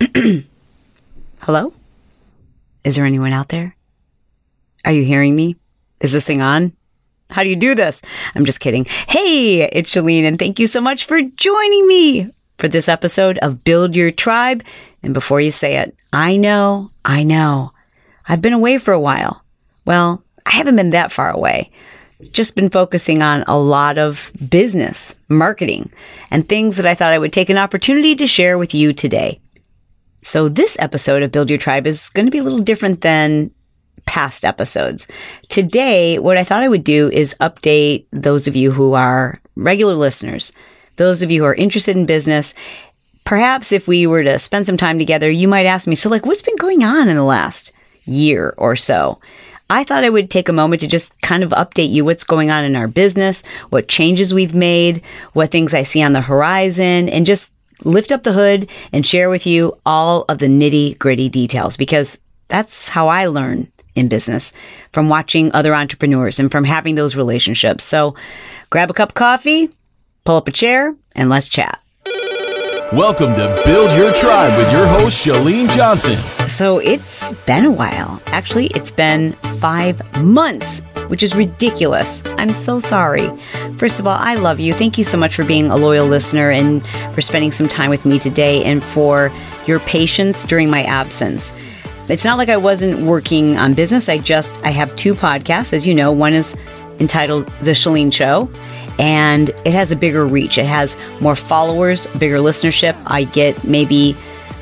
Hello? Is there anyone out there? Are you hearing me? Is this thing on? How do you do this? I'm just kidding. Hey, it's Chalene, and thank you so much for joining me for this episode of Build Your Tribe. And before you say it, I know, I know, I've been away for a while. Well, I haven't been that far away. Just been focusing on a lot of business, marketing, and things that I thought I would take an opportunity to share with you today. So, this episode of Build Your Tribe is going to be a little different than past episodes. Today, what I thought I would do is update those of you who are regular listeners, those of you who are interested in business. Perhaps if we were to spend some time together, you might ask me, so like, what's been going on in the last year or so? I thought I would take a moment to just kind of update you what's going on in our business, what changes we've made, what things I see on the horizon, and just lift up the hood and share with you all of the nitty gritty details because that's how I learn in business from watching other entrepreneurs and from having those relationships. So grab a cup of coffee, pull up a chair, and let's chat. Welcome to Build Your Tribe with your host, Chalene Johnson. So it's been a while. Actually, it's been five months, which is ridiculous. I'm so sorry. First of all, I love you. Thank you so much for being a loyal listener and for spending some time with me today and for your patience during my absence. It's not like I wasn't working on business. I just I have two podcasts, as you know. One is entitled The Chalene Show, and it has a bigger reach. It has more followers, bigger listenership. I get maybe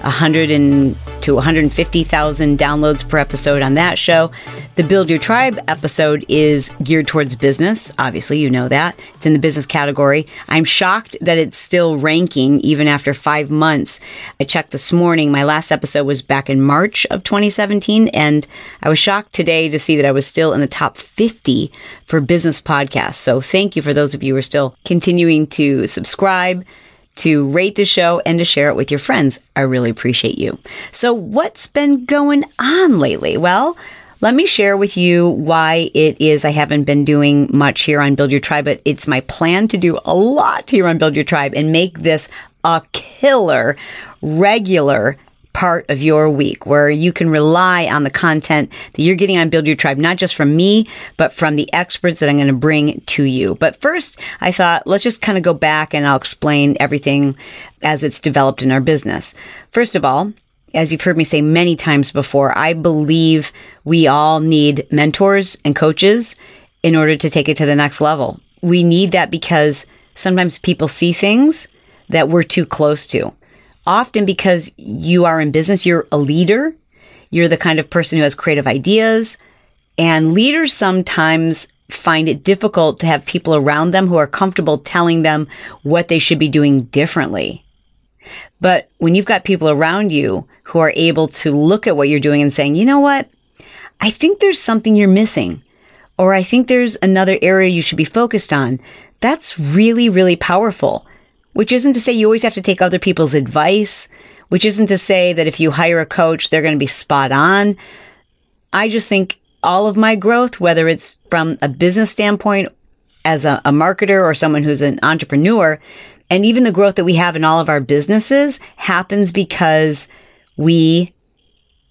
a hundred and to 150,000 downloads per episode on that show. The Build Your Tribe episode is geared towards business. Obviously, you know that. It's in the business category. I'm shocked that it's still ranking even after five months. I checked this morning. My last episode was back in March of 2017, and I was shocked today to see that I was still in the top 50 for business podcasts. So thank you for those of you who are still continuing to subscribe to rate the show and to share it with your friends. I really appreciate you. So, what's been going on lately? Well, let me share with you why it is I haven't been doing much here on Build Your Tribe, but it's my plan to do a lot here on Build Your Tribe and make this a killer, regular part of your week where you can rely on the content that you're getting on Build Your Tribe, not just from me, but from the experts that I'm going to bring to you. But first, I thought let's just kind of go back and I'll explain everything as it's developed in our business. First of all, as you've heard me say many times before, I believe we all need mentors and coaches in order to take it to the next level. We need that because sometimes people see things that we're too close to often because you are in business, you're a leader, you're the kind of person who has creative ideas, and leaders sometimes find it difficult to have people around them who are comfortable telling them what they should be doing differently. But when you've got people around you who are able to look at what you're doing and saying, you know what? I think there's something you're missing, or I think there's another area you should be focused on. That's really, really powerful which isn't to say you always have to take other people's advice, which isn't to say that if you hire a coach, they're going to be spot on. I just think all of my growth, whether it's from a business standpoint, as a, a marketer or someone who's an entrepreneur, and even the growth that we have in all of our businesses happens because we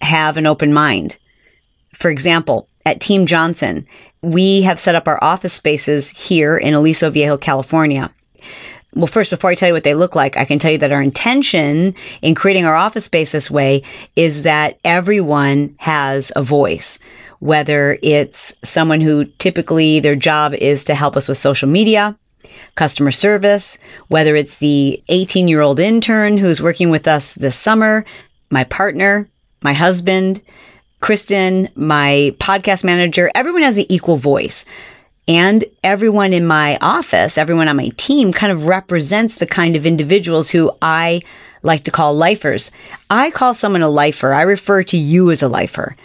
have an open mind. For example, at Team Johnson, we have set up our office spaces here in Aliso Viejo, California. Well, first, before I tell you what they look like, I can tell you that our intention in creating our office space this way is that everyone has a voice. Whether it's someone who typically their job is to help us with social media, customer service, whether it's the 18 year old intern who's working with us this summer, my partner, my husband, Kristen, my podcast manager, everyone has an equal voice. And everyone in my office, everyone on my team kind of represents the kind of individuals who I like to call lifers. I call someone a lifer. I refer to you as a lifer.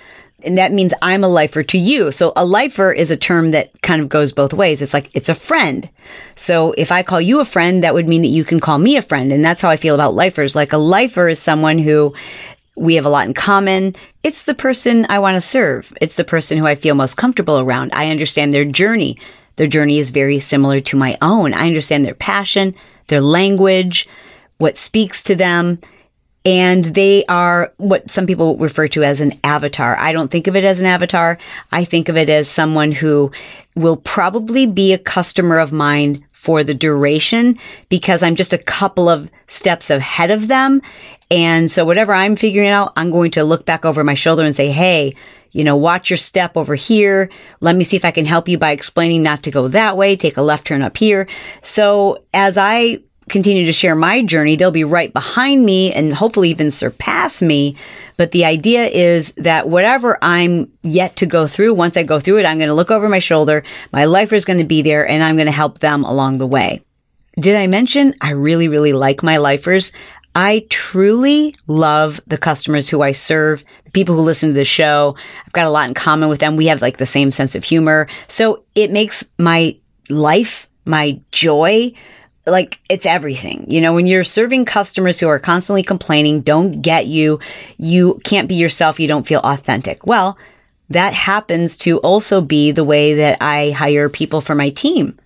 And that means I'm a lifer to you. So a lifer is a term that kind of goes both ways. It's like, it's a friend. So if I call you a friend, that would mean that you can call me a friend. And that's how I feel about lifers. Like a lifer is someone who we have a lot in common. It's the person I want to serve. It's the person who I feel most comfortable around. I understand their journey. Their journey is very similar to my own. I understand their passion, their language, what speaks to them. and they are what some people refer to as an avatar. I don't think of it as an avatar. I think of it as someone who will probably be a customer of mine for the duration because I'm just a couple of steps ahead of them. And so whatever I'm figuring out, I'm going to look back over my shoulder and say, Hey, you know, watch your step over here. Let me see if I can help you by explaining not to go that way. Take a left turn up here. So as I continue to share my journey, they'll be right behind me and hopefully even surpass me. But the idea is that whatever I'm yet to go through, once I go through it, I'm going to look over my shoulder. My lifer is going to be there and I'm going to help them along the way. Did I mention I really, really like my lifers? I truly love the customers who I serve, the people who listen to the show. I've got a lot in common with them. We have like the same sense of humor. So it makes my life, my joy, like it's everything. You know, when you're serving customers who are constantly complaining, don't get you, you can't be yourself, you don't feel authentic. Well, that happens to also be the way that I hire people for my team.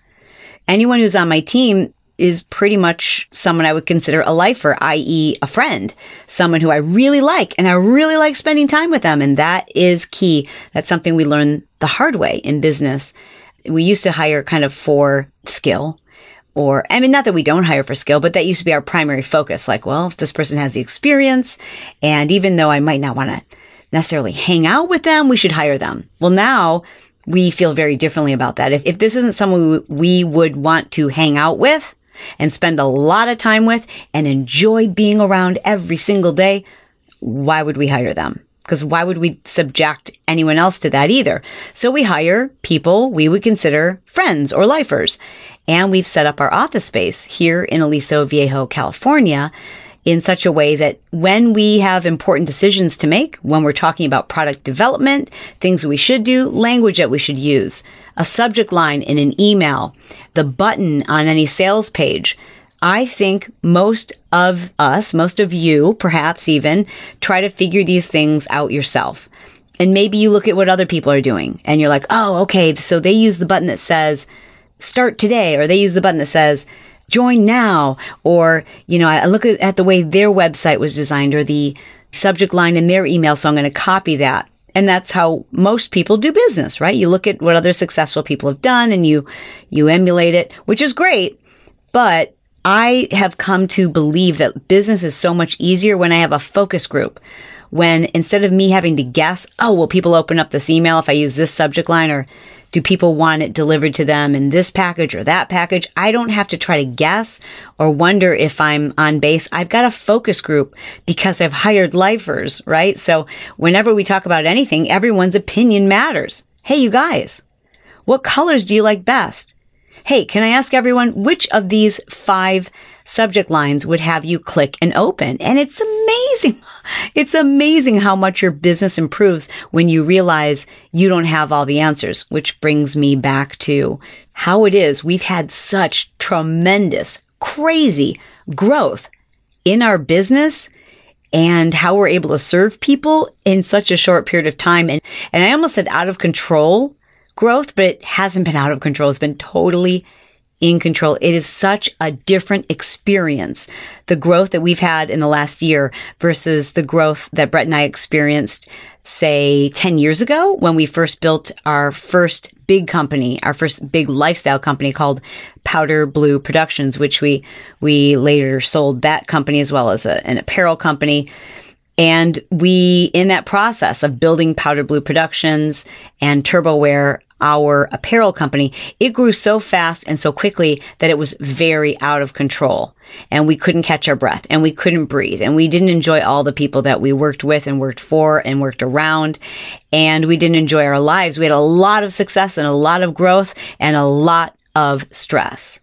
Anyone who's on my team is pretty much someone I would consider a lifer, i.e., a friend, someone who I really like, and I really like spending time with them. And that is key. That's something we learn the hard way in business. We used to hire kind of for skill or I mean, not that we don't hire for skill, but that used to be our primary focus. Like, well, if this person has the experience, and even though I might not want to necessarily hang out with them, we should hire them. Well, now we feel very differently about that. If, if this isn't someone we would want to hang out with and spend a lot of time with and enjoy being around every single day, why would we hire them? Because why would we subject anyone else to that either? So we hire people we would consider friends or lifers. And we've set up our office space here in Aliso Viejo, California in such a way that when we have important decisions to make, when we're talking about product development, things we should do, language that we should use, a subject line in an email, the button on any sales page, I think most of us, most of you, perhaps even, try to figure these things out yourself. And maybe you look at what other people are doing and you're like, oh, okay, so they use the button that says, start today, or they use the button that says, join now, or, you know, I look at the way their website was designed or the subject line in their email, so I'm going to copy that. And that's how most people do business, right? You look at what other successful people have done and you, you emulate it, which is great. But I have come to believe that business is so much easier when I have a focus group. When instead of me having to guess, oh, will people open up this email if I use this subject line or do people want it delivered to them in this package or that package? I don't have to try to guess or wonder if I'm on base. I've got a focus group because I've hired lifers, right? So whenever we talk about anything, everyone's opinion matters. Hey, you guys, what colors do you like best? Hey, can I ask everyone which of these five subject lines would have you click and open. And it's amazing. It's amazing how much your business improves when you realize you don't have all the answers, which brings me back to how it is we've had such tremendous, crazy growth in our business and how we're able to serve people in such a short period of time. And, and I almost said out of control growth, but it hasn't been out of control. It's been totally in control. It is such a different experience. The growth that we've had in the last year versus the growth that Brett and I experienced, say 10 years ago when we first built our first big company, our first big lifestyle company called Powder Blue Productions, which we, we later sold that company as well as a, an apparel company. And we, in that process of building Powder Blue Productions and TurboWear, our apparel company, it grew so fast and so quickly that it was very out of control. And we couldn't catch our breath and we couldn't breathe. And we didn't enjoy all the people that we worked with and worked for and worked around. And we didn't enjoy our lives. We had a lot of success and a lot of growth and a lot of stress.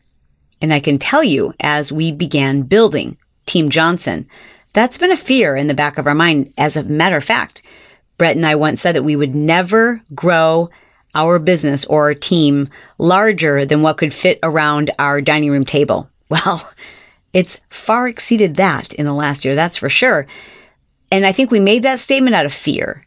And I can tell you, as we began building Team Johnson, that's been a fear in the back of our mind. As a matter of fact, Brett and I once said that we would never grow our business or our team larger than what could fit around our dining room table. Well, it's far exceeded that in the last year, that's for sure. And I think we made that statement out of fear.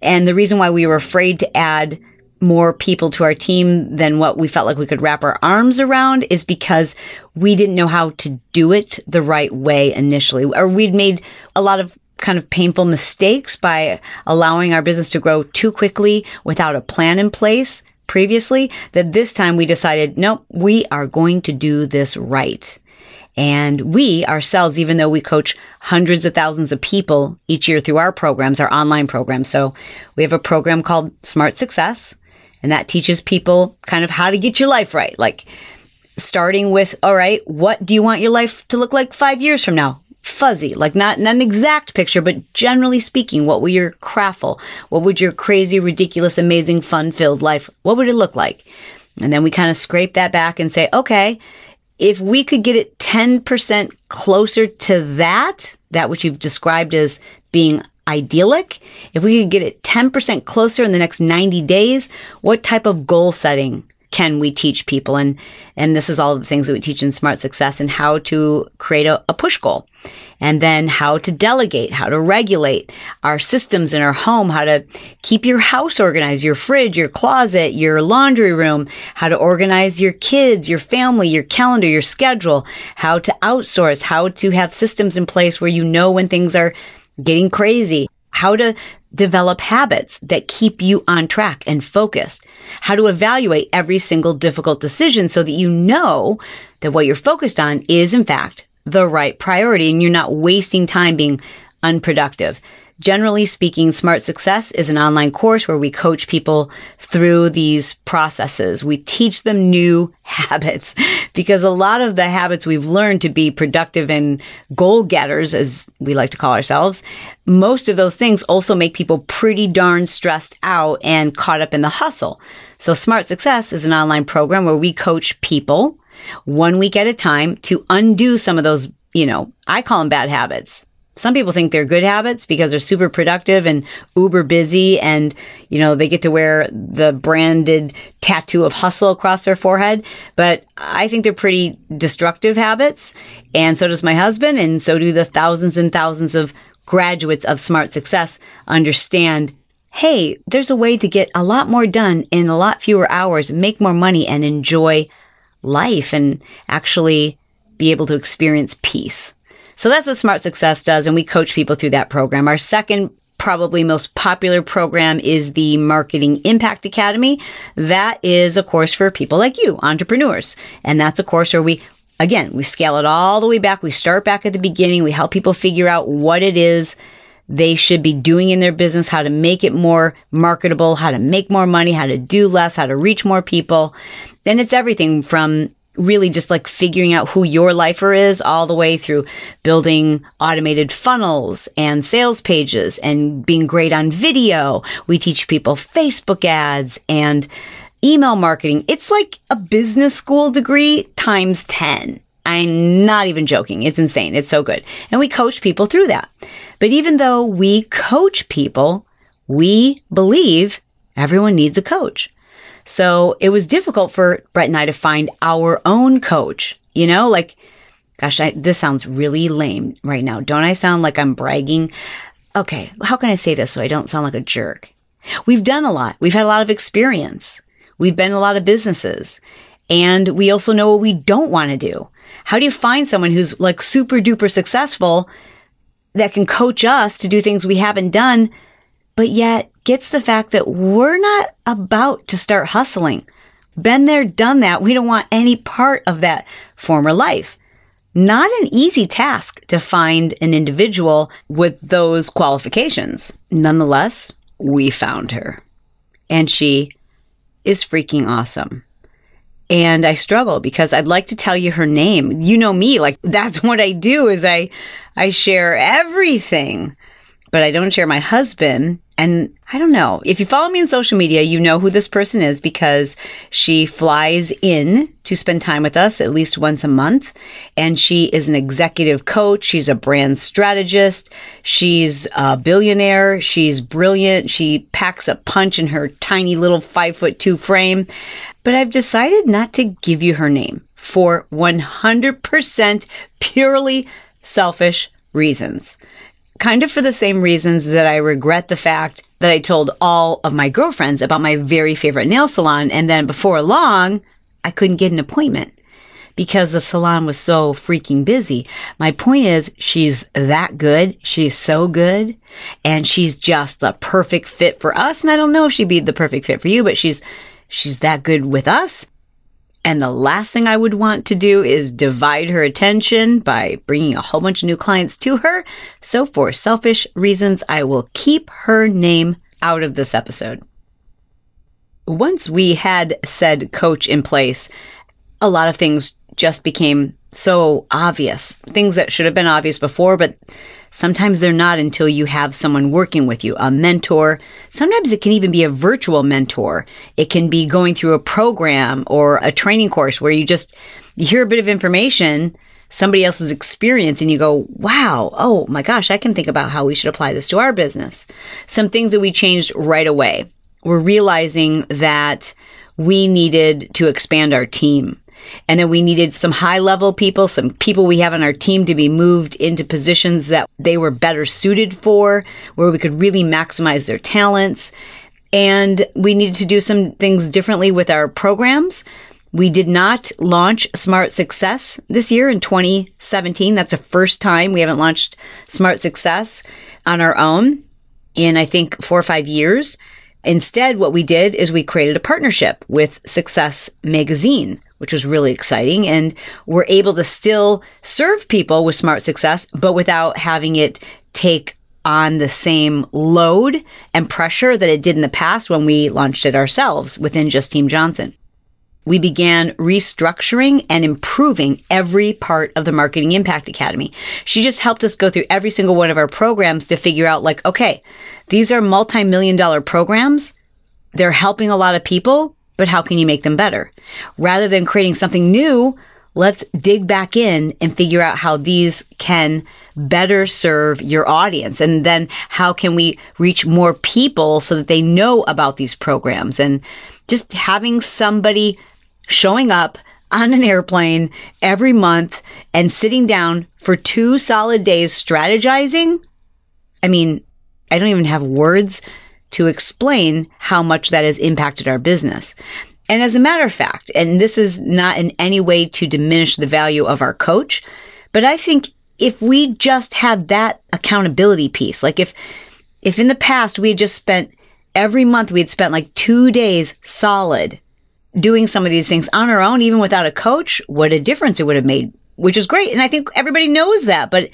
And the reason why we were afraid to add more people to our team than what we felt like we could wrap our arms around is because we didn't know how to do it the right way initially. Or we'd made a lot of kind of painful mistakes by allowing our business to grow too quickly without a plan in place previously that this time we decided, nope, we are going to do this right. And we ourselves, even though we coach hundreds of thousands of people each year through our programs, our online programs. So we have a program called Smart Success and that teaches people kind of how to get your life right. Like starting with, all right, what do you want your life to look like five years from now? Fuzzy, like not, not an exact picture, but generally speaking, what would your craftful, what would your crazy, ridiculous, amazing, fun filled life, what would it look like? And then we kind of scrape that back and say, okay, if we could get it 10% closer to that, that which you've described as being idyllic, if we could get it 10% closer in the next 90 days, what type of goal setting can we teach people? And, and this is all the things that we teach in Smart Success and how to create a, a push goal and then how to delegate, how to regulate our systems in our home, how to keep your house organized, your fridge, your closet, your laundry room, how to organize your kids, your family, your calendar, your schedule, how to outsource, how to have systems in place where you know when things are getting crazy, how to develop habits that keep you on track and focused, how to evaluate every single difficult decision so that you know that what you're focused on is in fact the right priority and you're not wasting time being unproductive. Generally speaking, Smart Success is an online course where we coach people through these processes. We teach them new habits because a lot of the habits we've learned to be productive and goal getters, as we like to call ourselves, most of those things also make people pretty darn stressed out and caught up in the hustle. So Smart Success is an online program where we coach people one week at a time to undo some of those, you know, I call them bad habits some people think they're good habits because they're super productive and uber busy and, you know, they get to wear the branded tattoo of hustle across their forehead. But I think they're pretty destructive habits. And so does my husband. And so do the thousands and thousands of graduates of smart success understand hey, there's a way to get a lot more done in a lot fewer hours, make more money and enjoy life and actually be able to experience peace. So that's what Smart Success does. And we coach people through that program. Our second probably most popular program is the Marketing Impact Academy. That is a course for people like you, entrepreneurs. And that's a course where we Again, we scale it all the way back. We start back at the beginning. We help people figure out what it is they should be doing in their business, how to make it more marketable, how to make more money, how to do less, how to reach more people. And it's everything from really just like figuring out who your lifer is all the way through building automated funnels and sales pages and being great on video. We teach people Facebook ads and email marketing. It's like a business school degree times 10. I'm not even joking. It's insane. It's so good. And we coach people through that. But even though we coach people, we believe everyone needs a coach. So it was difficult for Brett and I to find our own coach, you know, like, gosh, I, this sounds really lame right now. Don't I sound like I'm bragging? Okay. How can I say this so I don't sound like a jerk? We've done a lot. We've had a lot of experience. We've been a lot of businesses and we also know what we don't want to do. How do you find someone who's like super duper successful that can coach us to do things we haven't done, but yet gets the fact that we're not about to start hustling. Been there, done that. We don't want any part of that former life. Not an easy task to find an individual with those qualifications. Nonetheless, we found her. And she is freaking awesome. And I struggle because I'd like to tell you her name. You know me, like that's what I do is I I share everything. But I don't share my husband and I don't know. If you follow me on social media, you know who this person is because she flies in to spend time with us at least once a month. And she is an executive coach. She's a brand strategist. She's a billionaire. She's brilliant. She packs a punch in her tiny little five foot two frame. But I've decided not to give you her name for 100% purely selfish reasons kind of for the same reasons that I regret the fact that I told all of my girlfriends about my very favorite nail salon. And then before long, I couldn't get an appointment because the salon was so freaking busy. My point is, she's that good. She's so good. And she's just the perfect fit for us. And I don't know if she'd be the perfect fit for you, but she's, she's that good with us. And the last thing I would want to do is divide her attention by bringing a whole bunch of new clients to her. So, for selfish reasons, I will keep her name out of this episode. Once we had said coach in place, a lot of things just became so obvious. Things that should have been obvious before, but Sometimes they're not until you have someone working with you, a mentor. Sometimes it can even be a virtual mentor. It can be going through a program or a training course where you just you hear a bit of information, somebody else's experience and you go, "Wow, oh my gosh, I can think about how we should apply this to our business." Some things that we changed right away. We're realizing that we needed to expand our team and then we needed some high level people, some people we have on our team to be moved into positions that they were better suited for, where we could really maximize their talents. And we needed to do some things differently with our programs. We did not launch Smart Success this year in 2017. That's the first time we haven't launched Smart Success on our own in, I think, four or five years. Instead, what we did is we created a partnership with Success Magazine which was really exciting. And we're able to still serve people with smart success, but without having it take on the same load and pressure that it did in the past when we launched it ourselves within just Team Johnson. We began restructuring and improving every part of the Marketing Impact Academy. She just helped us go through every single one of our programs to figure out, like, okay, these are multi million dollar programs. They're helping a lot of people but how can you make them better? Rather than creating something new, let's dig back in and figure out how these can better serve your audience. And then how can we reach more people so that they know about these programs? And just having somebody showing up on an airplane every month and sitting down for two solid days strategizing. I mean, I don't even have words to explain how much that has impacted our business. And as a matter of fact, and this is not in any way to diminish the value of our coach, but I think if we just had that accountability piece, like if, if in the past we had just spent every month, we had spent like two days solid doing some of these things on our own, even without a coach, what a difference it would have made, which is great. And I think everybody knows that. But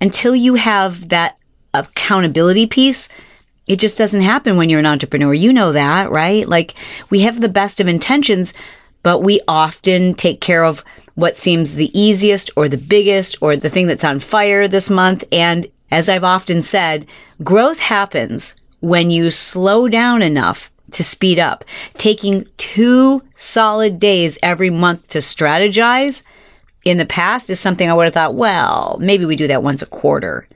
until you have that accountability piece, it just doesn't happen when you're an entrepreneur. You know that, right? Like we have the best of intentions, but we often take care of what seems the easiest or the biggest or the thing that's on fire this month. And as I've often said, growth happens when you slow down enough to speed up. Taking two solid days every month to strategize in the past is something I would have thought, well, maybe we do that once a quarter.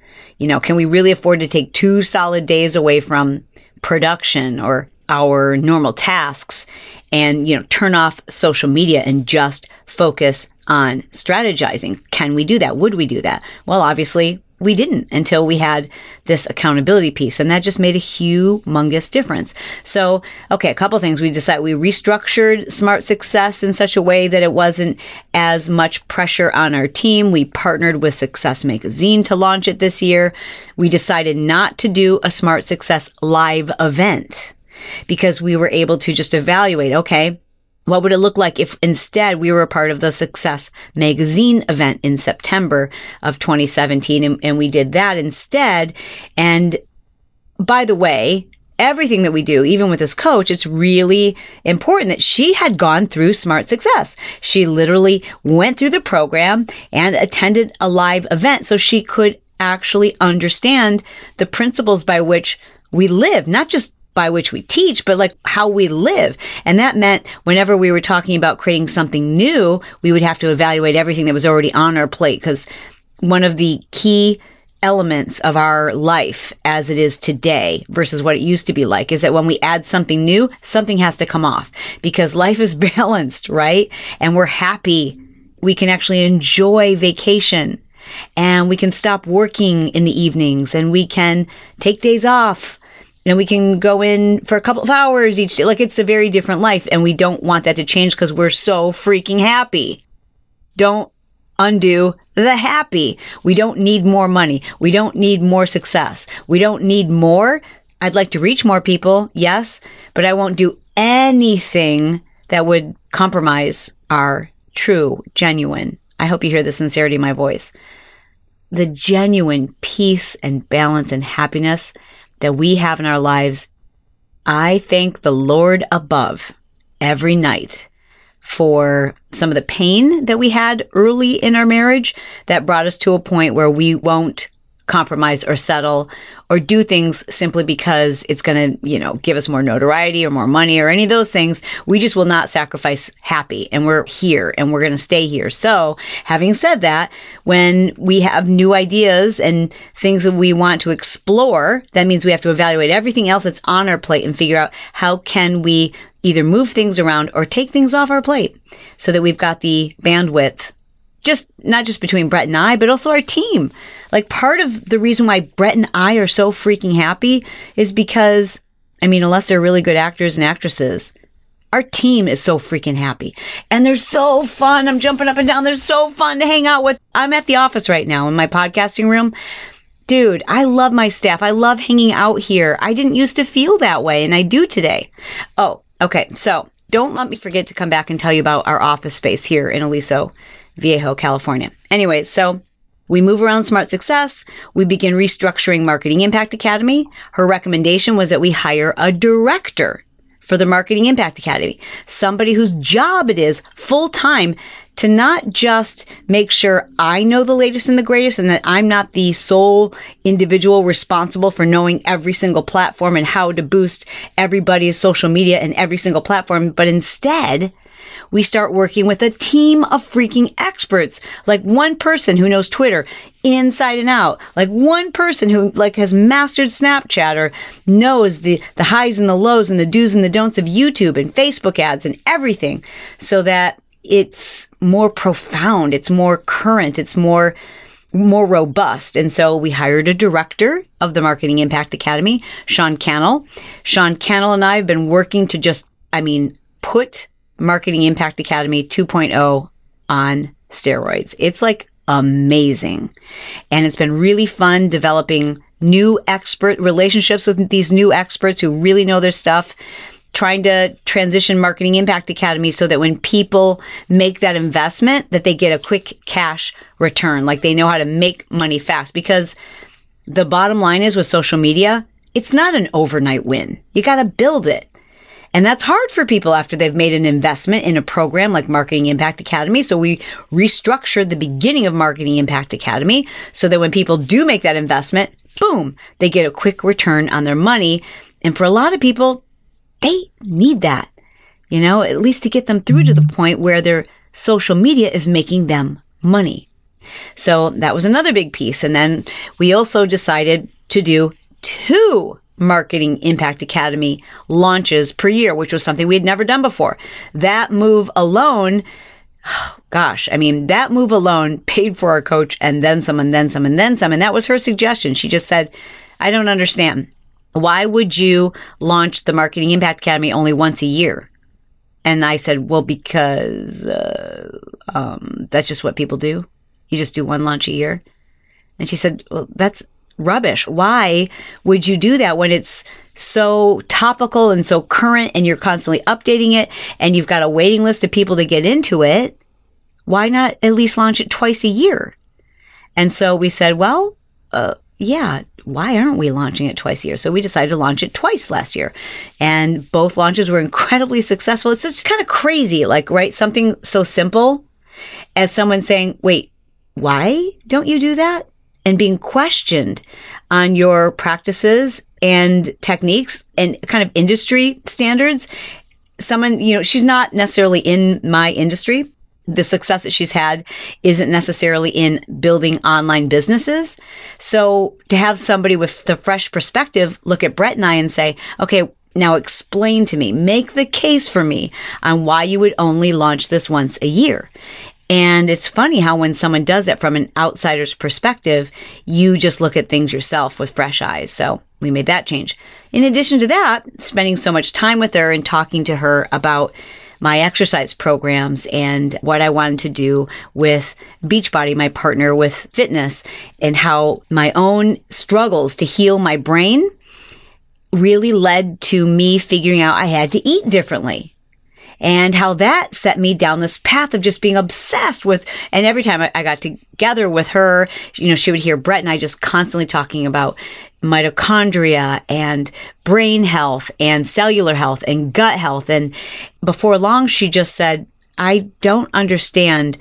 You know, can we really afford to take two solid days away from production or our normal tasks and, you know, turn off social media and just focus on strategizing? Can we do that? Would we do that? Well, obviously, we didn't until we had this accountability piece. And that just made a humongous difference. So, okay, a couple things. We decided we restructured Smart Success in such a way that it wasn't as much pressure on our team. We partnered with Success Magazine to launch it this year. We decided not to do a Smart Success live event because we were able to just evaluate, okay, what would it look like if instead we were a part of the Success Magazine event in September of 2017 and, and we did that instead? And by the way, everything that we do, even with this coach, it's really important that she had gone through Smart Success. She literally went through the program and attended a live event so she could actually understand the principles by which we live, not just by which we teach, but like how we live. And that meant whenever we were talking about creating something new, we would have to evaluate everything that was already on our plate. Because one of the key elements of our life as it is today versus what it used to be like is that when we add something new, something has to come off because life is balanced, right? And we're happy. We can actually enjoy vacation and we can stop working in the evenings and we can take days off and we can go in for a couple of hours each day. Like it's a very different life. And we don't want that to change because we're so freaking happy. Don't undo the happy. We don't need more money. We don't need more success. We don't need more. I'd like to reach more people. Yes. But I won't do anything that would compromise our true, genuine. I hope you hear the sincerity in my voice. The genuine peace and balance and happiness that we have in our lives, I thank the Lord above every night for some of the pain that we had early in our marriage that brought us to a point where we won't compromise or settle or do things simply because it's going to, you know, give us more notoriety or more money or any of those things. We just will not sacrifice happy and we're here and we're going to stay here. So having said that, when we have new ideas and things that we want to explore, that means we have to evaluate everything else that's on our plate and figure out how can we either move things around or take things off our plate so that we've got the bandwidth just not just between Brett and I, but also our team. Like part of the reason why Brett and I are so freaking happy is because, I mean, unless they're really good actors and actresses, our team is so freaking happy and they're so fun. I'm jumping up and down. They're so fun to hang out with. I'm at the office right now in my podcasting room. Dude, I love my staff. I love hanging out here. I didn't used to feel that way and I do today. Oh, okay. So don't let me forget to come back and tell you about our office space here in Aliso Viejo, California. Anyways, so we move around Smart Success. We begin restructuring Marketing Impact Academy. Her recommendation was that we hire a director for the Marketing Impact Academy, somebody whose job it is full time to not just make sure I know the latest and the greatest and that I'm not the sole individual responsible for knowing every single platform and how to boost everybody's social media and every single platform, but instead we start working with a team of freaking experts, like one person who knows Twitter inside and out, like one person who like has mastered Snapchat or knows the, the highs and the lows and the do's and the don'ts of YouTube and Facebook ads and everything so that it's more profound, it's more current, it's more more robust. And so we hired a director of the Marketing Impact Academy, Sean Cannell. Sean Cannell and I have been working to just, I mean, put Marketing Impact Academy 2.0 on steroids. It's like amazing. And it's been really fun developing new expert relationships with these new experts who really know their stuff. Trying to transition Marketing Impact Academy so that when people make that investment, that they get a quick cash return, like they know how to make money fast. Because the bottom line is with social media, it's not an overnight win. You got to build it. And that's hard for people after they've made an investment in a program like Marketing Impact Academy. So we restructured the beginning of Marketing Impact Academy so that when people do make that investment, boom, they get a quick return on their money. And for a lot of people, they need that, you know, at least to get them through to the mm-hmm. point where their social media is making them money. So that was another big piece. And then we also decided to do two Marketing Impact Academy launches per year, which was something we had never done before. That move alone, gosh, I mean, that move alone paid for our coach and then some and then some and then some. And that was her suggestion. She just said, I don't understand. Why would you launch the Marketing Impact Academy only once a year? And I said, well, because uh, um, that's just what people do. You just do one launch a year. And she said, well, that's rubbish. Why would you do that when it's so topical and so current and you're constantly updating it and you've got a waiting list of people to get into it? Why not at least launch it twice a year? And so we said, well, uh, yeah, why aren't we launching it twice a year? So we decided to launch it twice last year. And both launches were incredibly successful. It's just kind of crazy, like, right? Something so simple as someone saying, wait, why don't you do that? And being questioned on your practices and techniques and kind of industry standards. Someone, you know, she's not necessarily in my industry. The success that she's had isn't necessarily in building online businesses. So to have somebody with the fresh perspective look at Brett and I and say, okay, now explain to me, make the case for me on why you would only launch this once a year. And it's funny how when someone does it from an outsider's perspective, you just look at things yourself with fresh eyes. So we made that change. In addition to that, spending so much time with her and talking to her about my exercise programs and what I wanted to do with Beachbody, my partner with fitness, and how my own struggles to heal my brain really led to me figuring out I had to eat differently and how that set me down this path of just being obsessed with. And every time I, got together with her, you know, she would hear Brett and I just constantly talking about mitochondria and brain health and cellular health and gut health. And before long, she just said, I don't understand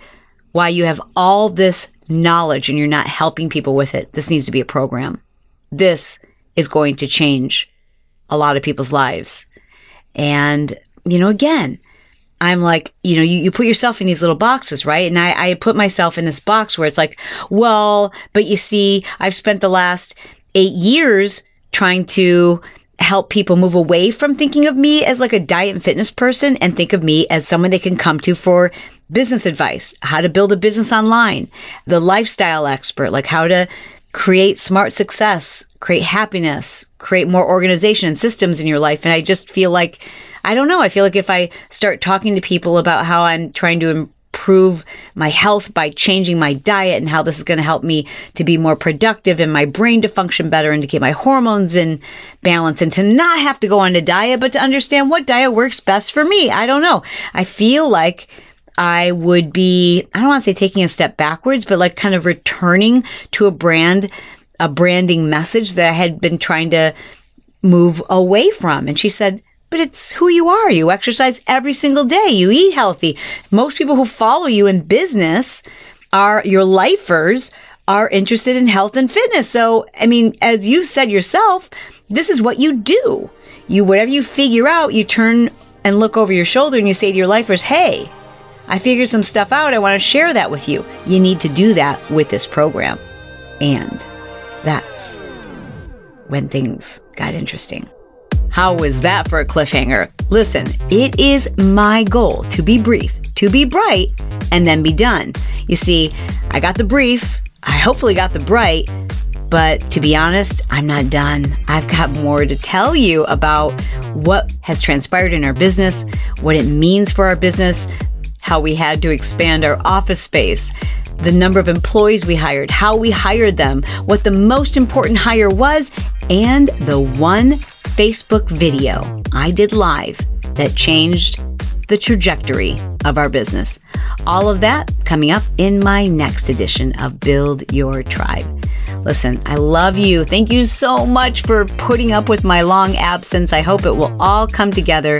why you have all this knowledge and you're not helping people with it. This needs to be a program. This is going to change a lot of people's lives. And, you know, again, I'm like, you know, you, you put yourself in these little boxes, right? And I, I put myself in this box where it's like, well, but you see, I've spent the last eight years trying to help people move away from thinking of me as like a diet and fitness person and think of me as someone they can come to for business advice, how to build a business online, the lifestyle expert, like how to create smart success, create happiness, create more organization and systems in your life. And I just feel like, I don't know, I feel like if I start talking to people about how I'm trying to improve my health by changing my diet and how this is going to help me to be more productive and my brain to function better and to get my hormones in balance and to not have to go on a diet, but to understand what diet works best for me. I don't know. I feel like I would be, I don't want to say taking a step backwards, but like kind of returning to a brand, a branding message that I had been trying to move away from. And she said, but it's who you are. You exercise every single day. You eat healthy. Most people who follow you in business are your lifers are interested in health and fitness. So, I mean, as you said yourself, this is what you do. You, whatever you figure out, you turn and look over your shoulder and you say to your lifers, Hey, I figured some stuff out. I want to share that with you. You need to do that with this program. And that's when things got interesting. How was that for a cliffhanger? Listen, it is my goal to be brief, to be bright, and then be done. You see, I got the brief, I hopefully got the bright, but to be honest, I'm not done. I've got more to tell you about what has transpired in our business, what it means for our business, how we had to expand our office space, the number of employees we hired, how we hired them, what the most important hire was, and the one Facebook video I did live that changed the trajectory of our business. All of that coming up in my next edition of Build Your Tribe. Listen, I love you. Thank you so much for putting up with my long absence. I hope it will all come together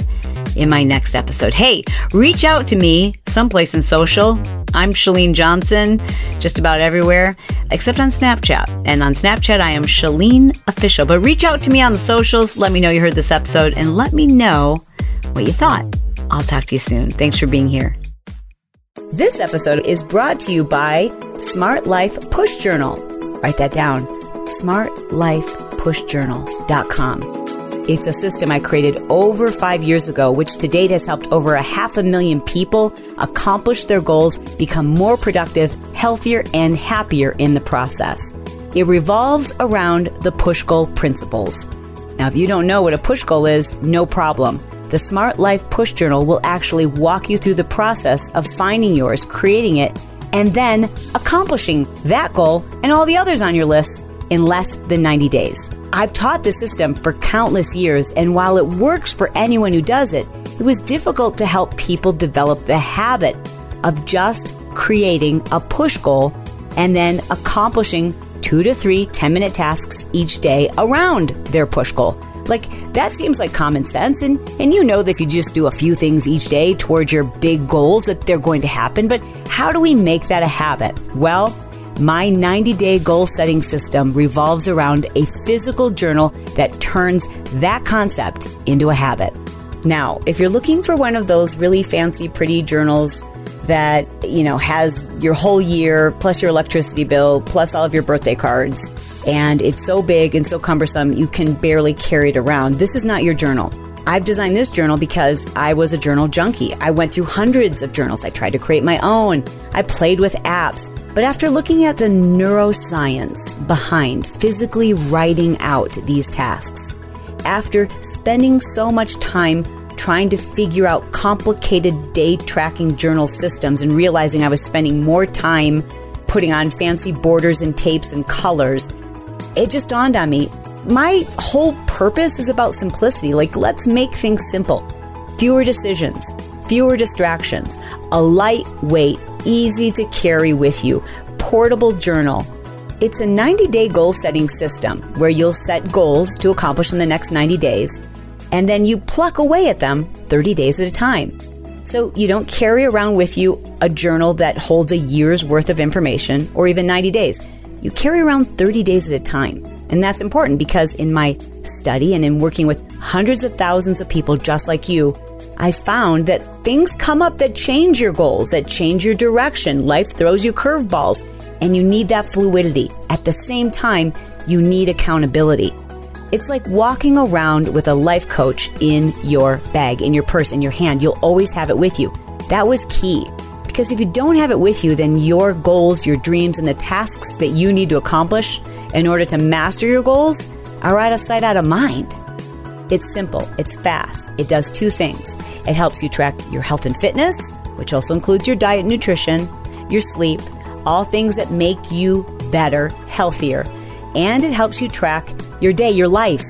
in my next episode. Hey, reach out to me someplace in social. I'm Chalene Johnson, just about everywhere, except on Snapchat. And on Snapchat, I am Chalene Official. But reach out to me on the socials. Let me know you heard this episode and let me know what you thought. I'll talk to you soon. Thanks for being here. This episode is brought to you by Smart Life Push Journal. Write that down smartlifepushjournal.com. It's a system I created over five years ago, which to date has helped over a half a million people accomplish their goals, become more productive, healthier, and happier in the process. It revolves around the push goal principles. Now, if you don't know what a push goal is, no problem. The Smart Life Push Journal will actually walk you through the process of finding yours, creating it, and then accomplishing that goal and all the others on your list in less than 90 days. I've taught the system for countless years, and while it works for anyone who does it, it was difficult to help people develop the habit of just creating a push goal and then accomplishing two to three 10 minute tasks each day around their push goal. Like, that seems like common sense, and, and you know that if you just do a few things each day towards your big goals, that they're going to happen. But how do we make that a habit? Well, my 90 day goal setting system revolves around a physical journal that turns that concept into a habit. Now, if you're looking for one of those really fancy, pretty journals that, you know, has your whole year plus your electricity bill plus all of your birthday cards, and it's so big and so cumbersome you can barely carry it around, this is not your journal. I've designed this journal because I was a journal junkie. I went through hundreds of journals. I tried to create my own. I played with apps. But after looking at the neuroscience behind physically writing out these tasks, after spending so much time trying to figure out complicated day tracking journal systems and realizing I was spending more time putting on fancy borders and tapes and colors, it just dawned on me my whole purpose is about simplicity. Like, let's make things simple. Fewer decisions, fewer distractions, a lightweight, easy to carry with you, portable journal. It's a 90 day goal setting system where you'll set goals to accomplish in the next 90 days, and then you pluck away at them 30 days at a time. So you don't carry around with you a journal that holds a year's worth of information or even 90 days. You carry around 30 days at a time. And that's important because in my study and in working with hundreds of thousands of people just like you, I found that things come up that change your goals, that change your direction. Life throws you curveballs, and you need that fluidity. At the same time, you need accountability. It's like walking around with a life coach in your bag, in your purse, in your hand. You'll always have it with you. That was key. Because if you don't have it with you, then your goals, your dreams, and the tasks that you need to accomplish in order to master your goals are out of sight, out of mind. It's simple, it's fast. It does two things it helps you track your health and fitness, which also includes your diet and nutrition, your sleep, all things that make you better, healthier, and it helps you track your day, your life.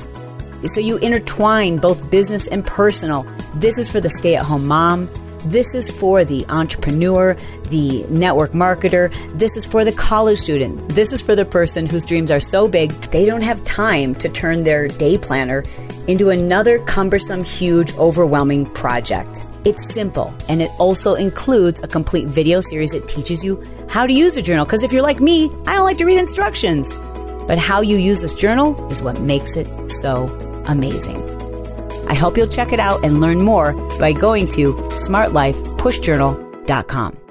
So you intertwine both business and personal. This is for the stay at home mom this is for the entrepreneur, the network marketer. This is for the college student. This is for the person whose dreams are so big they don't have time to turn their day planner into another cumbersome, huge, overwhelming project. It's simple and it also includes a complete video series that teaches you how to use a journal. Because if you're like me, I don't like to read instructions. But how you use this journal is what makes it so amazing. I hope you'll check it out and learn more by going to smartlifepushjournal.com.